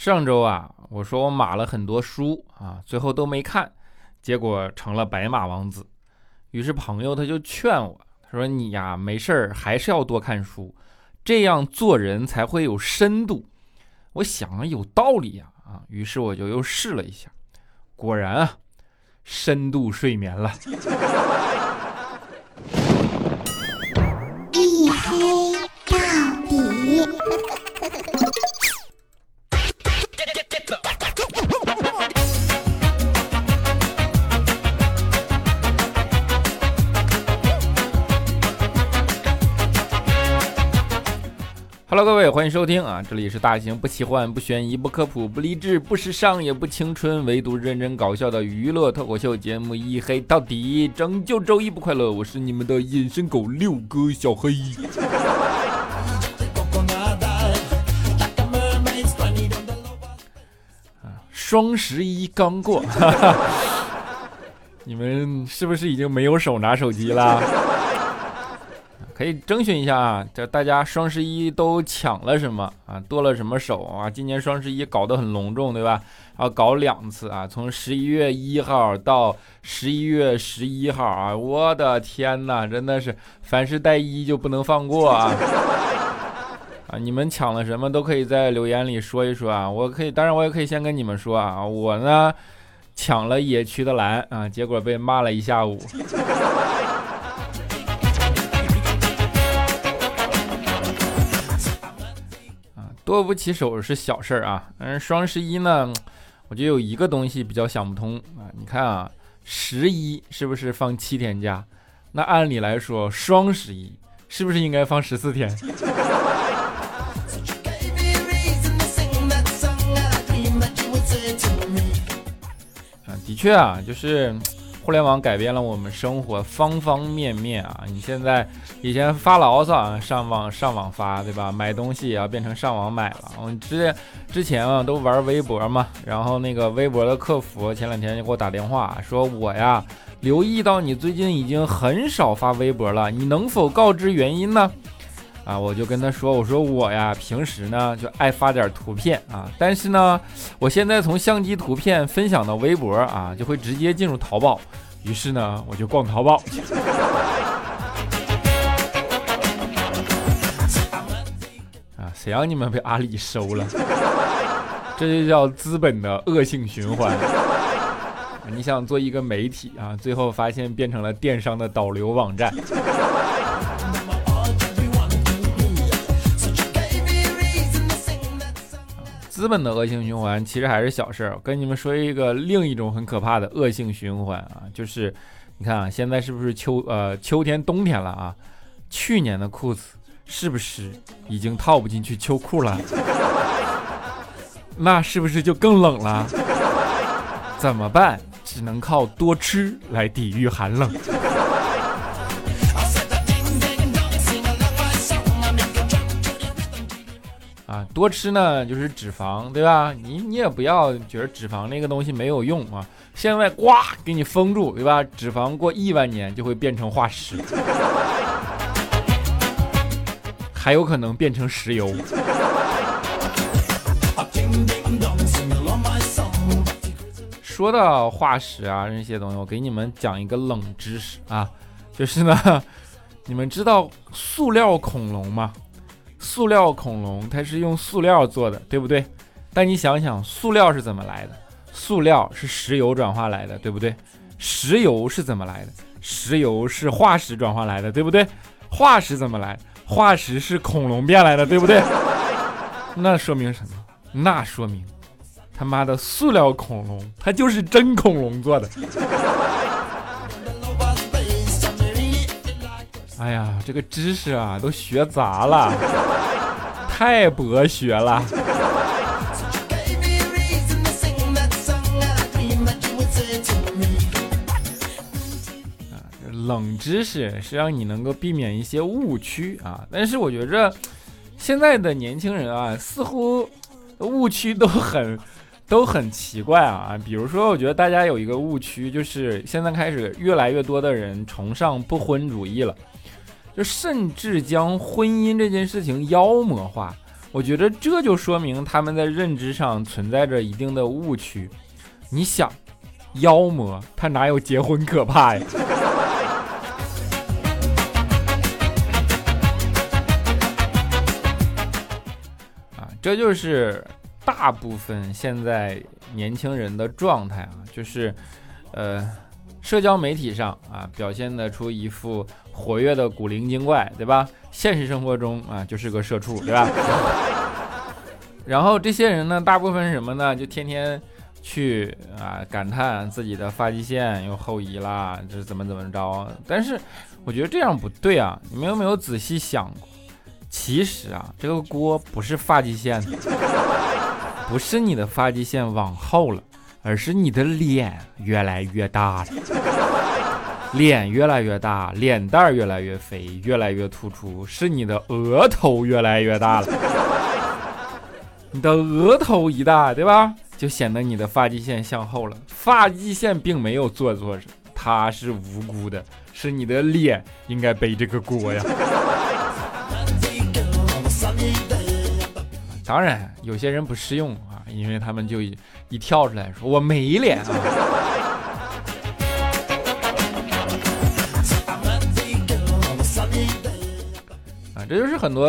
上周啊，我说我码了很多书啊，最后都没看，结果成了白马王子。于是朋友他就劝我，他说你呀，没事儿还是要多看书，这样做人才会有深度。我想有道理呀啊，于是我就又试了一下，果然啊，深度睡眠了。哈各位，欢迎收听啊！这里是大型不奇幻、不悬疑、不科普、不励志、不时尚也不青春，唯独认真搞笑的娱乐脱口秀节目《一黑到底》，拯救周一不快乐。我是你们的隐身狗六哥小黑。双十一刚过，你们是不是已经没有手拿手机了？可以征询一下啊，这大家双十一都抢了什么啊？剁了什么手啊？今年双十一搞得很隆重，对吧？啊搞两次啊，从十一月一号到十一月十一号啊！我的天哪，真的是凡是带一就不能放过啊！啊，你们抢了什么都可以在留言里说一说啊！我可以，当然我也可以先跟你们说啊，我呢抢了野区的蓝啊，结果被骂了一下午。剁不起手是小事儿啊，但是双十一呢，我就有一个东西比较想不通啊。你看啊，十一是不是放七天假？那按理来说，双十一是不是应该放十四天？啊，的确啊，就是。互联网改变了我们生活方方面面啊！你现在以前发牢骚啊，上网上网发，对吧？买东西也要变成上网买了。我之之前啊都玩微博嘛，然后那个微博的客服前两天就给我打电话，说我呀留意到你最近已经很少发微博了，你能否告知原因呢？啊，我就跟他说，我说我呀，平时呢就爱发点图片啊，但是呢，我现在从相机图片分享到微博啊，就会直接进入淘宝，于是呢，我就逛淘宝去。啊，谁让你们被阿里收了？这就叫资本的恶性循环。你想做一个媒体啊，最后发现变成了电商的导流网站。本的恶性循环其实还是小事儿。我跟你们说一个另一种很可怕的恶性循环啊，就是你看啊，现在是不是秋呃秋天冬天了啊？去年的裤子是不是已经套不进去秋裤了？那是不是就更冷了？怎么办？只能靠多吃来抵御寒冷。啊多吃呢就是脂肪，对吧？你你也不要觉得脂肪那个东西没有用啊！现在呱给你封住，对吧？脂肪过亿万年就会变成化石，还有可能变成石油。说到化石啊这些东西，我给你们讲一个冷知识啊，就是呢，你们知道塑料恐龙吗？塑料恐龙，它是用塑料做的，对不对？但你想想，塑料是怎么来的？塑料是石油转化来的，对不对？石油是怎么来的？石油是化石转化来的，对不对？化石怎么来？化石是恐龙变来的，对不对？那说明什么？那说明他妈的塑料恐龙，它就是真恐龙做的。哎呀，这个知识啊都学杂了，太博学了。冷知识是让你能够避免一些误区啊，但是我觉着现在的年轻人啊，似乎误区都很都很奇怪啊。比如说，我觉得大家有一个误区，就是现在开始越来越多的人崇尚不婚主义了。甚至将婚姻这件事情妖魔化，我觉得这就说明他们在认知上存在着一定的误区。你想，妖魔他哪有结婚可怕呀？啊，这就是大部分现在年轻人的状态啊，就是，呃，社交媒体上啊表现得出一副活跃的古灵精怪，对吧？现实生活中啊就是个社畜，对吧？然后这些人呢，大部分什么呢？就天天去啊感叹自己的发际线又后移啦，这怎么怎么着？但是我觉得这样不对啊！你们有没有仔细想过？其实啊，这个锅不是发际线，不是你的发际线往后了，而是你的脸越来越大了。脸越来越大，脸蛋儿越来越肥，越来越突出，是你的额头越来越大了。你的额头一大，对吧？就显得你的发际线向后了。发际线并没有做错什么，它是无辜的，是你的脸应该背这个锅呀。当然，有些人不适用因为他们就一跳出来说我没脸啊 啊。这就是很多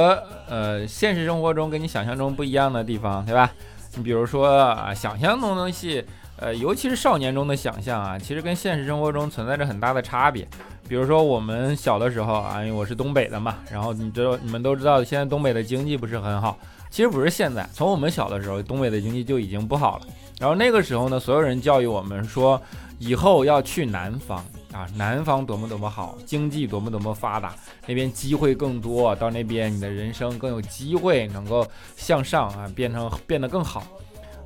呃现实生活中跟你想象中不一样的地方，对吧？你比如说啊，想象中的东西，呃，尤其是少年中的想象啊，其实跟现实生活中存在着很大的差别。比如说我们小的时候啊，因为我是东北的嘛，然后你知道你们都知道，现在东北的经济不是很好。其实不是现在，从我们小的时候，东北的经济就已经不好了。然后那个时候呢，所有人教育我们说，以后要去南方。啊，南方多么多么好，经济多么多么发达，那边机会更多，到那边你的人生更有机会能够向上啊，变成变得更好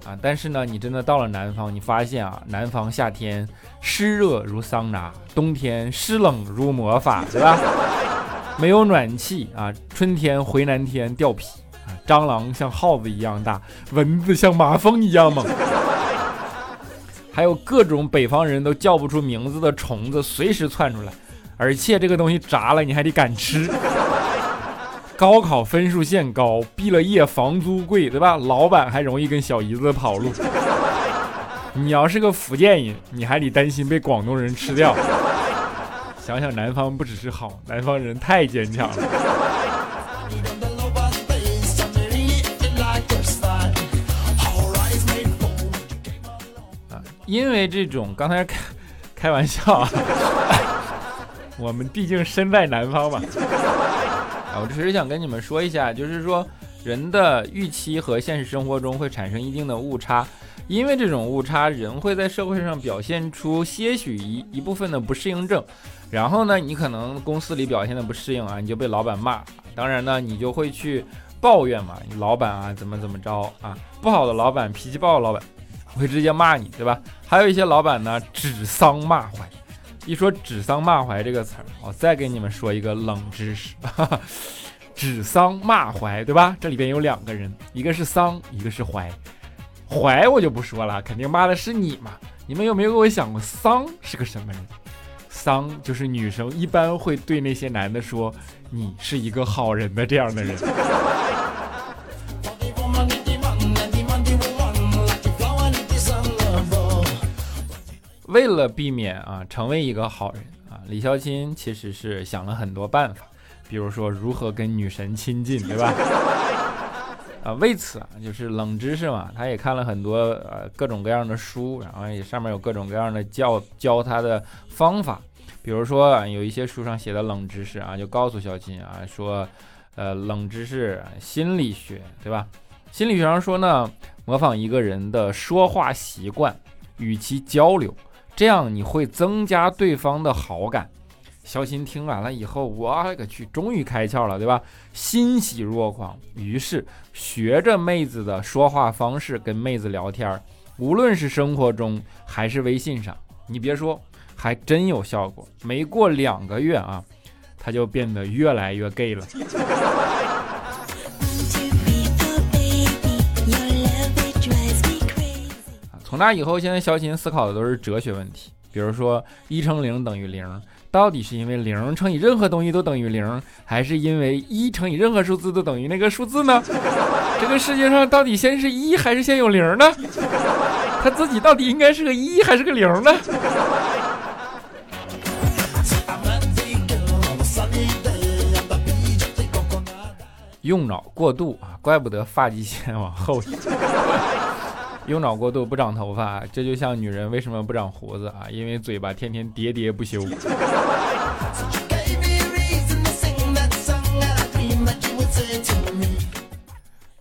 啊。但是呢，你真的到了南方，你发现啊，南方夏天湿热如桑拿，冬天湿冷如魔法，对吧？没有暖气啊，春天回南天掉皮，蟑螂像耗子一样大，蚊子像马蜂一样猛。还有各种北方人都叫不出名字的虫子随时窜出来，而且这个东西炸了你还得敢吃。高考分数线高，毕了业房租贵，对吧？老板还容易跟小姨子跑路。你要是个福建人，你还得担心被广东人吃掉。想想南方不只是好，南方人太坚强了。因为这种刚才开 开玩笑啊，我们毕竟身在南方嘛。啊，我只是想跟你们说一下，就是说人的预期和现实生活中会产生一定的误差，因为这种误差，人会在社会上表现出些许一一部分的不适应症。然后呢，你可能公司里表现的不适应啊，你就被老板骂。当然呢，你就会去抱怨嘛，你老板啊怎么怎么着啊，不好的老板，脾气暴的老板。会直接骂你，对吧？还有一些老板呢，指桑骂槐。一说指桑骂槐这个词儿，我再给你们说一个冷知识：指桑骂槐，对吧？这里边有两个人，一个是桑，一个是槐。槐我就不说了，肯定骂的是你嘛。你们有没有给我想过，桑是个什么人？桑就是女生一般会对那些男的说：“你是一个好人的这样的人。” 为了避免啊成为一个好人啊，李孝钦其实是想了很多办法，比如说如何跟女神亲近，对吧？啊，为此啊，就是冷知识嘛，他也看了很多呃各种各样的书，然后也上面有各种各样的教教他的方法，比如说啊，有一些书上写的冷知识啊，就告诉孝钦啊说，呃，冷知识心理学，对吧？心理学上说呢，模仿一个人的说话习惯，与其交流。这样你会增加对方的好感。肖钦听完了以后，我个去，终于开窍了，对吧？欣喜若狂。于是学着妹子的说话方式跟妹子聊天，无论是生活中还是微信上，你别说，还真有效果。没过两个月啊，他就变得越来越 gay 了。从那以后，现在小琴思考的都是哲学问题，比如说一乘零等于零，到底是因为零乘以任何东西都等于零，还是因为一乘以任何数字都等于那个数字呢？这个世界上到底先是一还是先有零呢？他自己到底应该是个一还是个零呢？用脑过度啊，怪不得发际线往后移。用脑过度不长头发，这就像女人为什么不长胡子啊？因为嘴巴天天喋喋不休。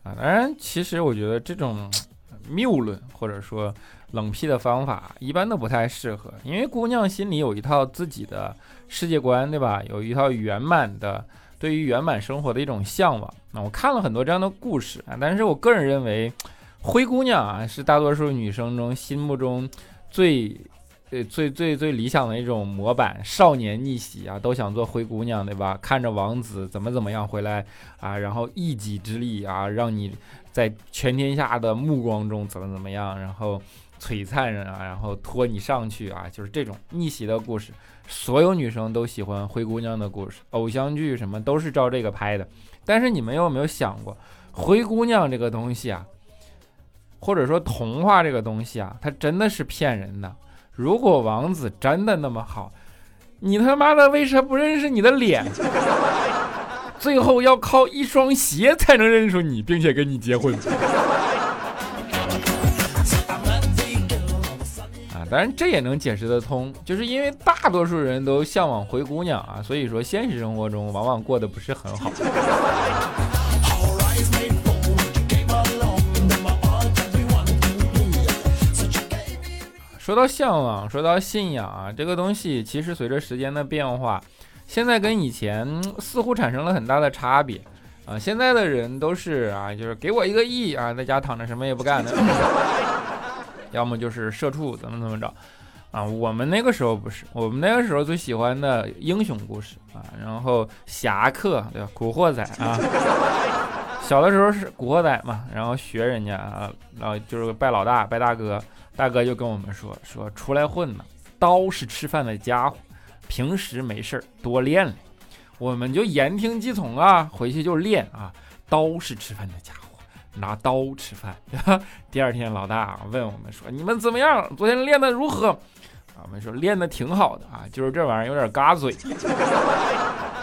啊，当然，其实我觉得这种谬论或者说冷僻的方法，一般都不太适合，因为姑娘心里有一套自己的世界观，对吧？有一套圆满的。对于圆满生活的一种向往，那我看了很多这样的故事啊，但是我个人认为，灰姑娘啊是大多数女生中心目中最呃最最最理想的一种模板，少年逆袭啊，都想做灰姑娘，对吧？看着王子怎么怎么样回来啊，然后一己之力啊，让你在全天下的目光中怎么怎么样，然后。璀璨人啊，然后拖你上去啊，就是这种逆袭的故事。所有女生都喜欢灰姑娘的故事，偶像剧什么都是照这个拍的。但是你们有没有想过，灰姑娘这个东西啊，或者说童话这个东西啊，它真的是骗人的。如果王子真的那么好，你他妈的为啥不认识你的脸？最后要靠一双鞋才能认出你，并且跟你结婚？当然，这也能解释得通，就是因为大多数人都向往灰姑娘啊，所以说现实生活中往往过得不是很好。说到向往，说到信仰啊，这个东西其实随着时间的变化，现在跟以前似乎产生了很大的差别啊。现在的人都是啊，就是给我一个亿啊，在家躺着什么也不干的。要么就是社畜，怎么怎么着，啊，我们那个时候不是，我们那个时候最喜欢的英雄故事啊，然后侠客，对吧？古惑仔啊，小的时候是古惑仔嘛，然后学人家啊，然后就是拜老大，拜大哥，大哥就跟我们说，说出来混呢，刀是吃饭的家伙，平时没事儿多练练，我们就言听计从啊，回去就练啊，刀是吃饭的家伙。拿刀吃饭。第二天，老大问我们说：“你们怎么样？昨天练的如何？”，我们说练的挺好的啊，就是这玩意儿有点嘎嘴。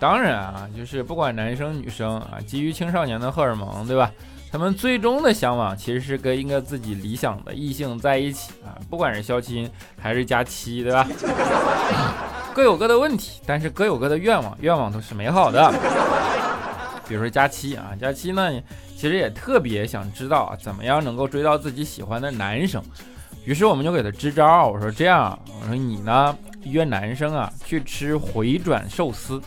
当然啊，就是不管男生女生啊，基于青少年的荷尔蒙，对吧？他们最终的向往其实是跟一个自己理想的异性在一起啊，不管是相亲还是加妻，对吧？各有各的问题，但是各有各的愿望，愿望都是美好的。比如说佳期啊，佳期呢，其实也特别想知道怎么样能够追到自己喜欢的男生。于是我们就给他支招，我说这样，我说你呢约男生啊去吃回转寿司，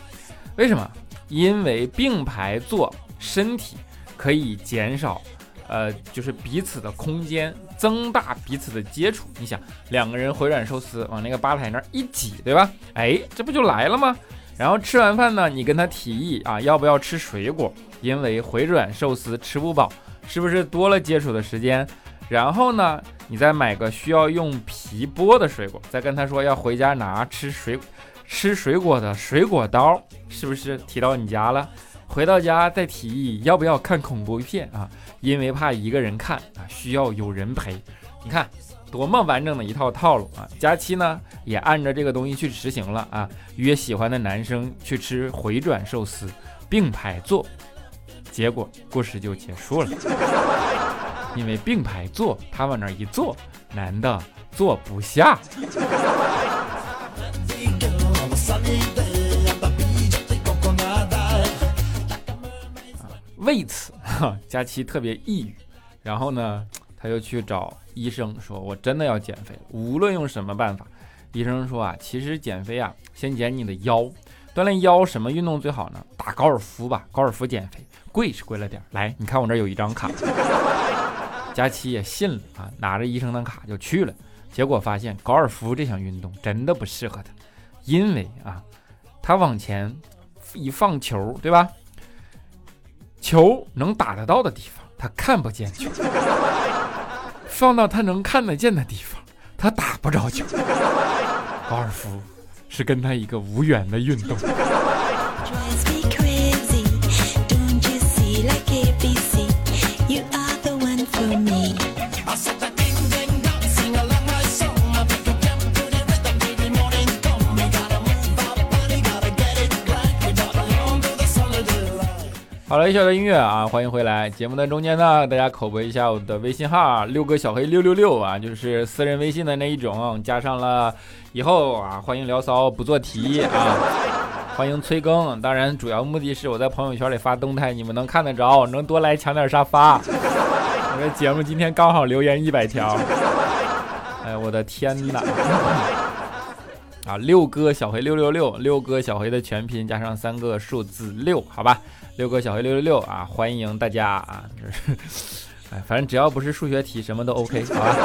为什么？因为并排坐，身体可以减少。呃，就是彼此的空间，增大彼此的接触。你想，两个人回转寿司往那个吧台那儿一挤，对吧？哎，这不就来了吗？然后吃完饭呢，你跟他提议啊，要不要吃水果？因为回转寿司吃不饱，是不是多了接触的时间？然后呢，你再买个需要用皮剥的水果，再跟他说要回家拿吃水果吃水果的水果刀，是不是提到你家了？回到家再提议要不要看恐怖片啊？因为怕一个人看啊，需要有人陪。你看多么完整的一套套路啊！佳期呢也按照这个东西去执行了啊，约喜欢的男生去吃回转寿司，并排坐，结果故事就结束了。因为并排坐，他往那一坐，男的坐不下。为此，哈，佳琪特别抑郁，然后呢，他就去找医生，说：“我真的要减肥，无论用什么办法。”医生说：“啊，其实减肥啊，先减你的腰，锻炼腰，什么运动最好呢？打高尔夫吧，高尔夫减肥，贵是贵了点。来，你看我这有一张卡。”佳琪也信了啊，拿着医生的卡就去了，结果发现高尔夫这项运动真的不适合他，因为啊，他往前一放球，对吧？球能打得到的地方。他看不见球；放到他能看得见的地方，他打不着球。高尔夫是跟他一个无缘的运动。好了，一小段音乐啊，欢迎回来。节目的中间呢，大家口播一下我的微信号六个小黑六六六啊，就是私人微信的那一种，加上了以后啊，欢迎聊骚不做题啊，欢迎催更。当然，主要目的是我在朋友圈里发动态，你们能看得着，能多来抢点沙发。我的节目今天刚好留言一百条，哎，我的天哪！啊，六哥小黑六六六，六哥小黑的全拼加上三个数字六，好吧。六哥小黑六六六啊，欢迎大家啊！哎，反正只要不是数学题，什么都 OK，好吧？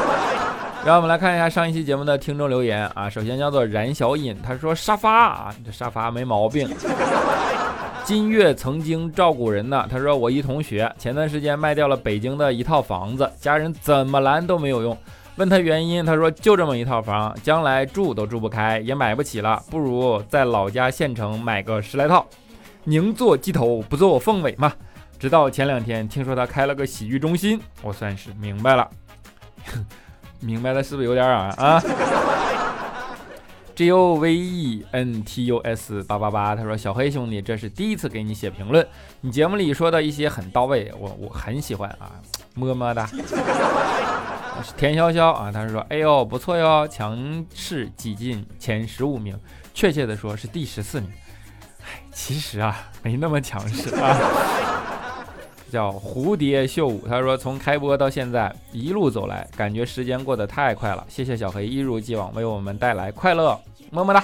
让我们来看一下上一期节目的听众留言啊。首先叫做冉小饮，他说沙发啊，这沙发没毛病。金月曾经照顾人呢，他说我一同学前段时间卖掉了北京的一套房子，家人怎么拦都没有用。问他原因，他说就这么一套房，将来住都住不开，也买不起了，不如在老家县城买个十来套。宁做鸡头不做凤尾嘛。直到前两天听说他开了个洗浴中心，我算是明白了。明白了是不是有点晚啊？G O V E N T U S 八八八，他说小黑兄弟，这是第一次给你写评论，你节目里说的一些很到位，我我很喜欢啊，么么哒。田潇潇啊，他是说，哎呦不错哟，强势挤进前十五名，确切的说是第十四名。其实啊，没那么强势啊。叫蝴蝶秀舞，他说从开播到现在一路走来，感觉时间过得太快了。谢谢小黑一如既往为我们带来快乐，么么哒。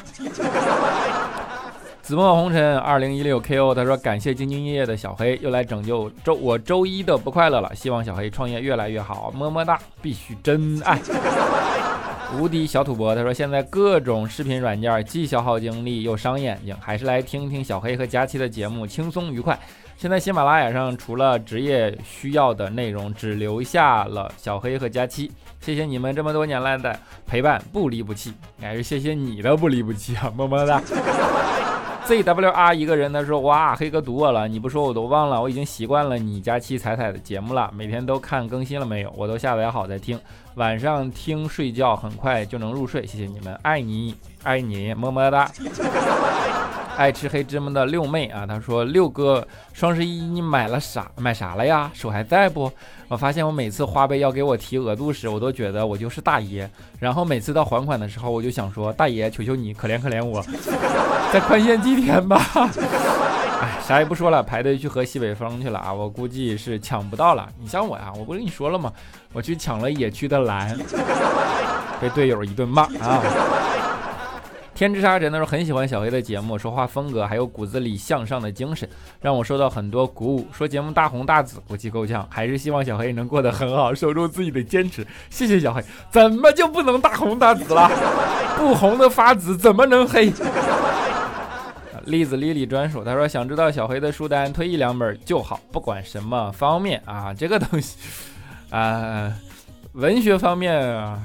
紫陌红尘二零一六 KO，他说感谢兢兢业业的小黑又来拯救周我周一的不快乐了。希望小黑创业越来越好，么么哒，必须真爱。无敌小土博，他说现在各种视频软件既消耗精力又伤眼睛，还是来听听小黑和佳期的节目，轻松愉快。现在喜马拉雅上除了职业需要的内容，只留下了小黑和佳期。谢谢你们这么多年来的陪伴，不离不弃，还是谢谢你的不离不弃啊，么么哒。ZWR 一个人他说哇黑哥读我了，你不说我都忘了，我已经习惯了你佳期彩彩的节目了，每天都看更新了没有，我都下载好在听，晚上听睡觉很快就能入睡，谢谢你们，爱你爱你么么哒。爱吃黑芝麻的六妹啊，她说六哥双十一你买了啥买啥了呀？手还在不？我发现我每次花呗要给我提额度时，我都觉得我就是大爷，然后每次到还款的时候，我就想说大爷求求你可怜可怜我，再宽限几天吧。哎，啥也不说了，排队去喝西北风去了啊！我估计是抢不到了。你像我呀，我不跟你说了吗？我去抢了野区的蓝，被队友一顿骂啊。天之沙真的是很喜欢小黑的节目，说话风格还有骨子里向上的精神，让我受到很多鼓舞。说节目大红大紫，估计够呛，还是希望小黑能过得很好，守住自己的坚持。谢谢小黑，怎么就不能大红大紫了？不红的发紫怎么能黑？栗子莉莉专属，他说想知道小黑的书单推一两本就好，不管什么方面啊，这个东西啊。文学方面，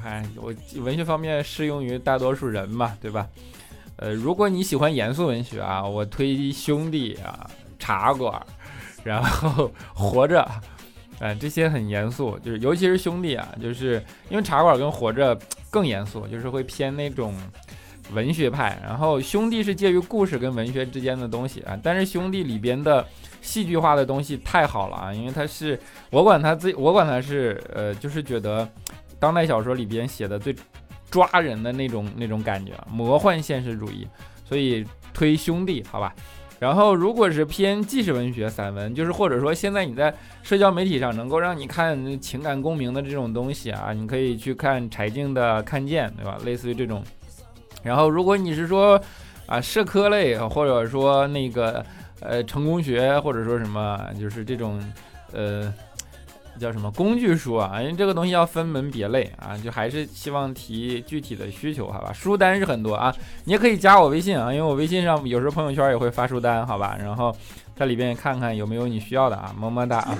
哎，我文学方面适用于大多数人嘛，对吧？呃，如果你喜欢严肃文学啊，我推兄弟啊，茶馆，然后活着，哎，这些很严肃，就是尤其是兄弟啊，就是因为茶馆跟活着更严肃，就是会偏那种文学派，然后兄弟是介于故事跟文学之间的东西啊，但是兄弟里边的。戏剧化的东西太好了啊，因为它是我管它自我管它是呃，就是觉得当代小说里边写的最抓人的那种那种感觉，魔幻现实主义，所以推兄弟好吧。然后如果是偏纪实文学散文，就是或者说现在你在社交媒体上能够让你看情感共鸣的这种东西啊，你可以去看柴静的《看见》，对吧？类似于这种。然后如果你是说啊社科类，或者说那个。呃，成功学或者说什么，就是这种，呃，叫什么工具书啊？因为这个东西要分门别类啊，就还是希望提具体的需求，好吧？书单是很多啊，你也可以加我微信啊，因为我微信上有时候朋友圈也会发书单，好吧？然后在里边看看有没有你需要的啊，么么哒啊。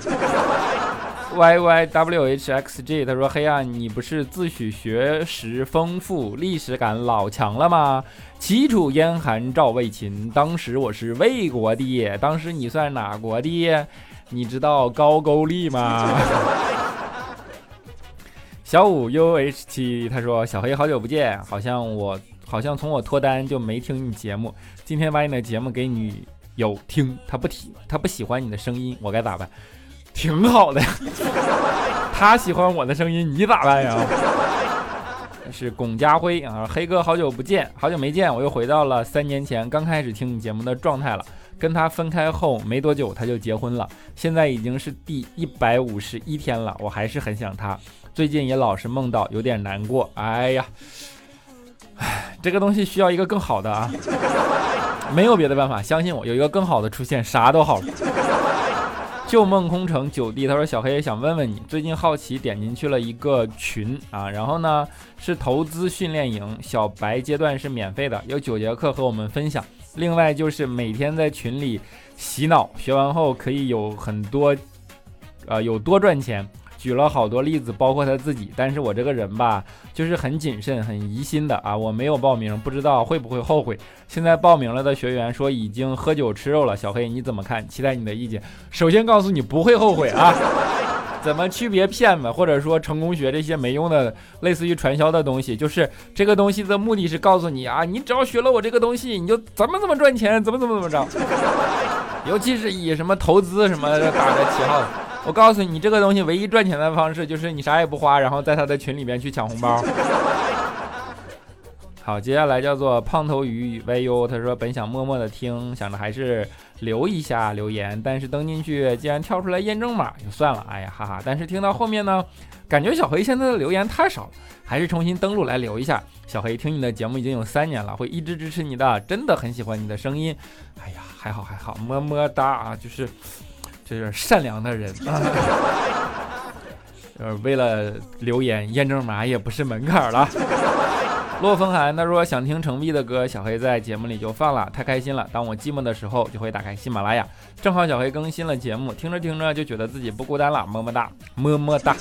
Y y w h x g，他说：“黑暗，你不是自诩学识丰富、历史感老强了吗？齐楚燕韩赵魏秦，当时我是魏国的，当时你算哪国的？你知道高句丽吗？” 小五 u h 七，他说：“小黑，好久不见，好像我好像从我脱单就没听你节目，今天把你的节目给女友听，他不听，他不喜欢你的声音，我该咋办？”挺好的呀，他喜欢我的声音，你咋办呀？是龚家辉啊，黑哥，好久不见，好久没见，我又回到了三年前刚开始听你节目的状态了。跟他分开后没多久，他就结婚了，现在已经是第一百五十一天了，我还是很想他，最近也老是梦到，有点难过。哎呀，哎，这个东西需要一个更好的啊，没有别的办法，相信我，有一个更好的出现，啥都好了。旧梦空城九弟，他说小黑也想问问你，最近好奇点进去了一个群啊，然后呢是投资训练营，小白阶段是免费的，有九节课和我们分享，另外就是每天在群里洗脑，学完后可以有很多，呃有多赚钱。举了好多例子，包括他自己。但是我这个人吧，就是很谨慎、很疑心的啊。我没有报名，不知道会不会后悔。现在报名了的学员说已经喝酒吃肉了。小黑你怎么看？期待你的意见。首先告诉你不会后悔啊。怎么区别骗子或者说成功学这些没用的，类似于传销的东西？就是这个东西的目的是告诉你啊，你只要学了我这个东西，你就怎么怎么赚钱，怎么怎么怎么着。尤其是以什么投资什么打着旗号。我告诉你，这个东西唯一赚钱的方式就是你啥也不花，然后在他的群里面去抢红包。好，接下来叫做胖头鱼 VU，他说本想默默的听，想着还是留一下留言，但是登进去竟然跳出来验证码，就算了，哎呀哈哈。但是听到后面呢，感觉小黑现在的留言太少了，还是重新登录来留一下。小黑听你的节目已经有三年了，会一直支持你的，真的很喜欢你的声音。哎呀，还好还好，么么哒啊，就是。就是善良的人，呃，为了留言验证码也不是门槛了。洛风寒他说想听程璧的歌，小黑在节目里就放了，太开心了。当我寂寞的时候，就会打开喜马拉雅，正好小黑更新了节目，听着听着就觉得自己不孤单了，么么哒，么么哒。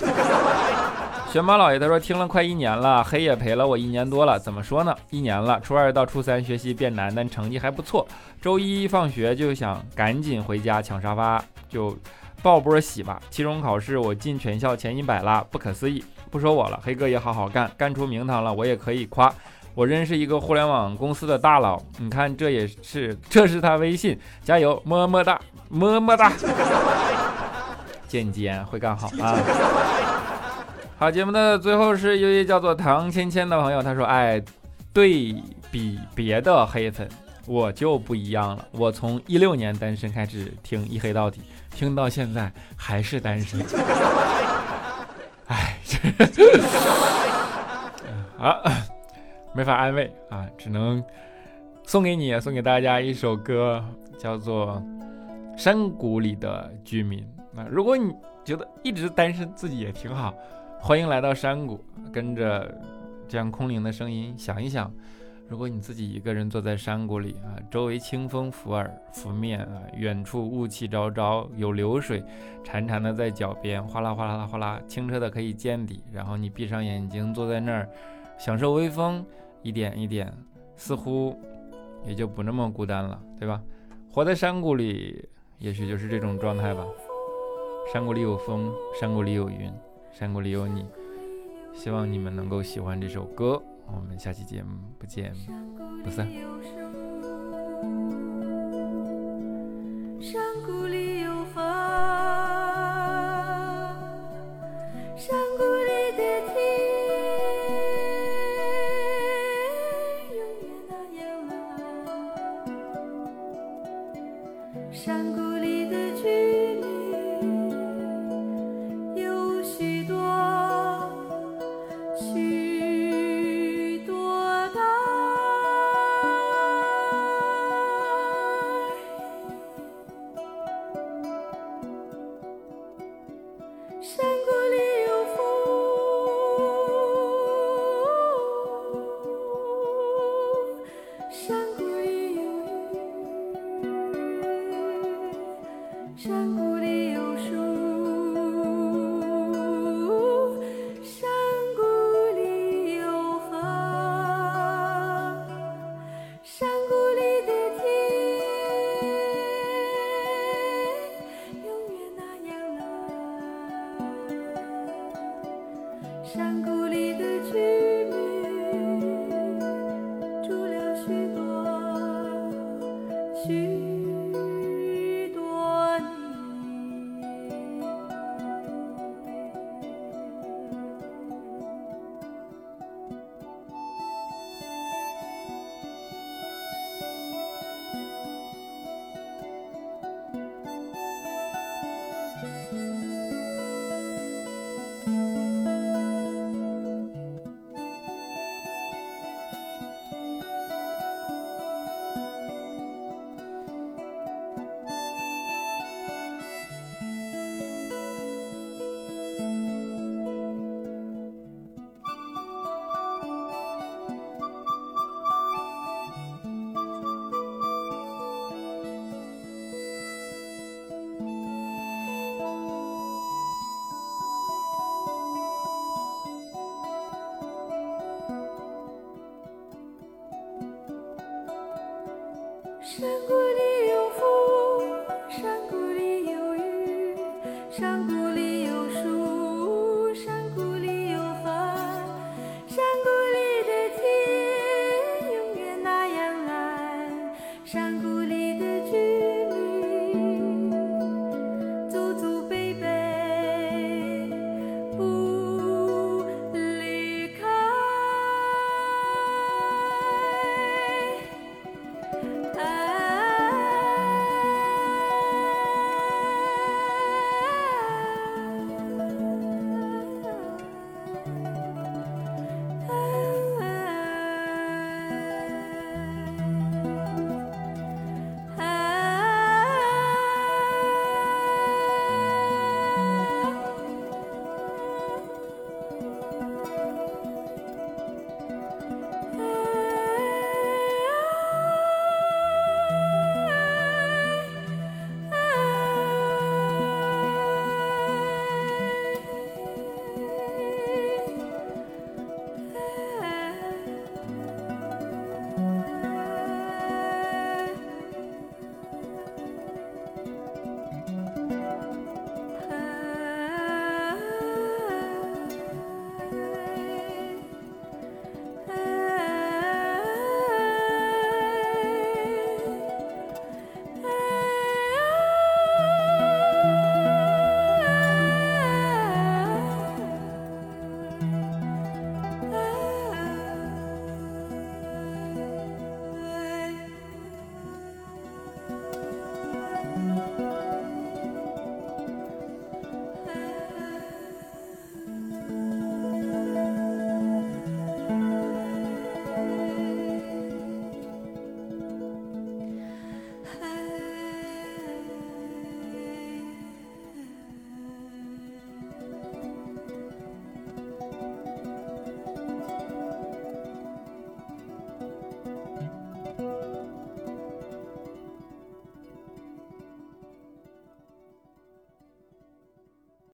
玄马老爷他说听了快一年了，黑也陪了我一年多了，怎么说呢？一年了，初二到初三学习变难，但成绩还不错。周一放学就想赶紧回家抢沙发。就报波喜吧！期中考试我进全校前一百了，不可思议！不说我了，黑哥也好好干，干出名堂了，我也可以夸。我认识一个互联网公司的大佬，你看这也是，这是他微信，加油，么么哒，么么哒。渐渐会干好啊！好，节目的最后是一位叫做唐芊芊的朋友，他说：“哎，对比别的黑粉。”我就不一样了，我从一六年单身开始听一黑到底，听到现在还是单身。哎，啊，没法安慰啊，只能送给你，送给大家一首歌，叫做《山谷里的居民》。那如果你觉得一直单身自己也挺好，欢迎来到山谷，跟着这样空灵的声音想一想。如果你自己一个人坐在山谷里啊，周围清风拂耳拂面啊，远处雾气昭昭，有流水潺潺的在脚边，哗啦哗啦啦哗啦，清澈的可以见底。然后你闭上眼睛坐在那儿，享受微风，一点一点，似乎也就不那么孤单了，对吧？活在山谷里，也许就是这种状态吧。山谷里有风，山谷里有云，山谷里有你。希望你们能够喜欢这首歌。我们下期节目不见不散。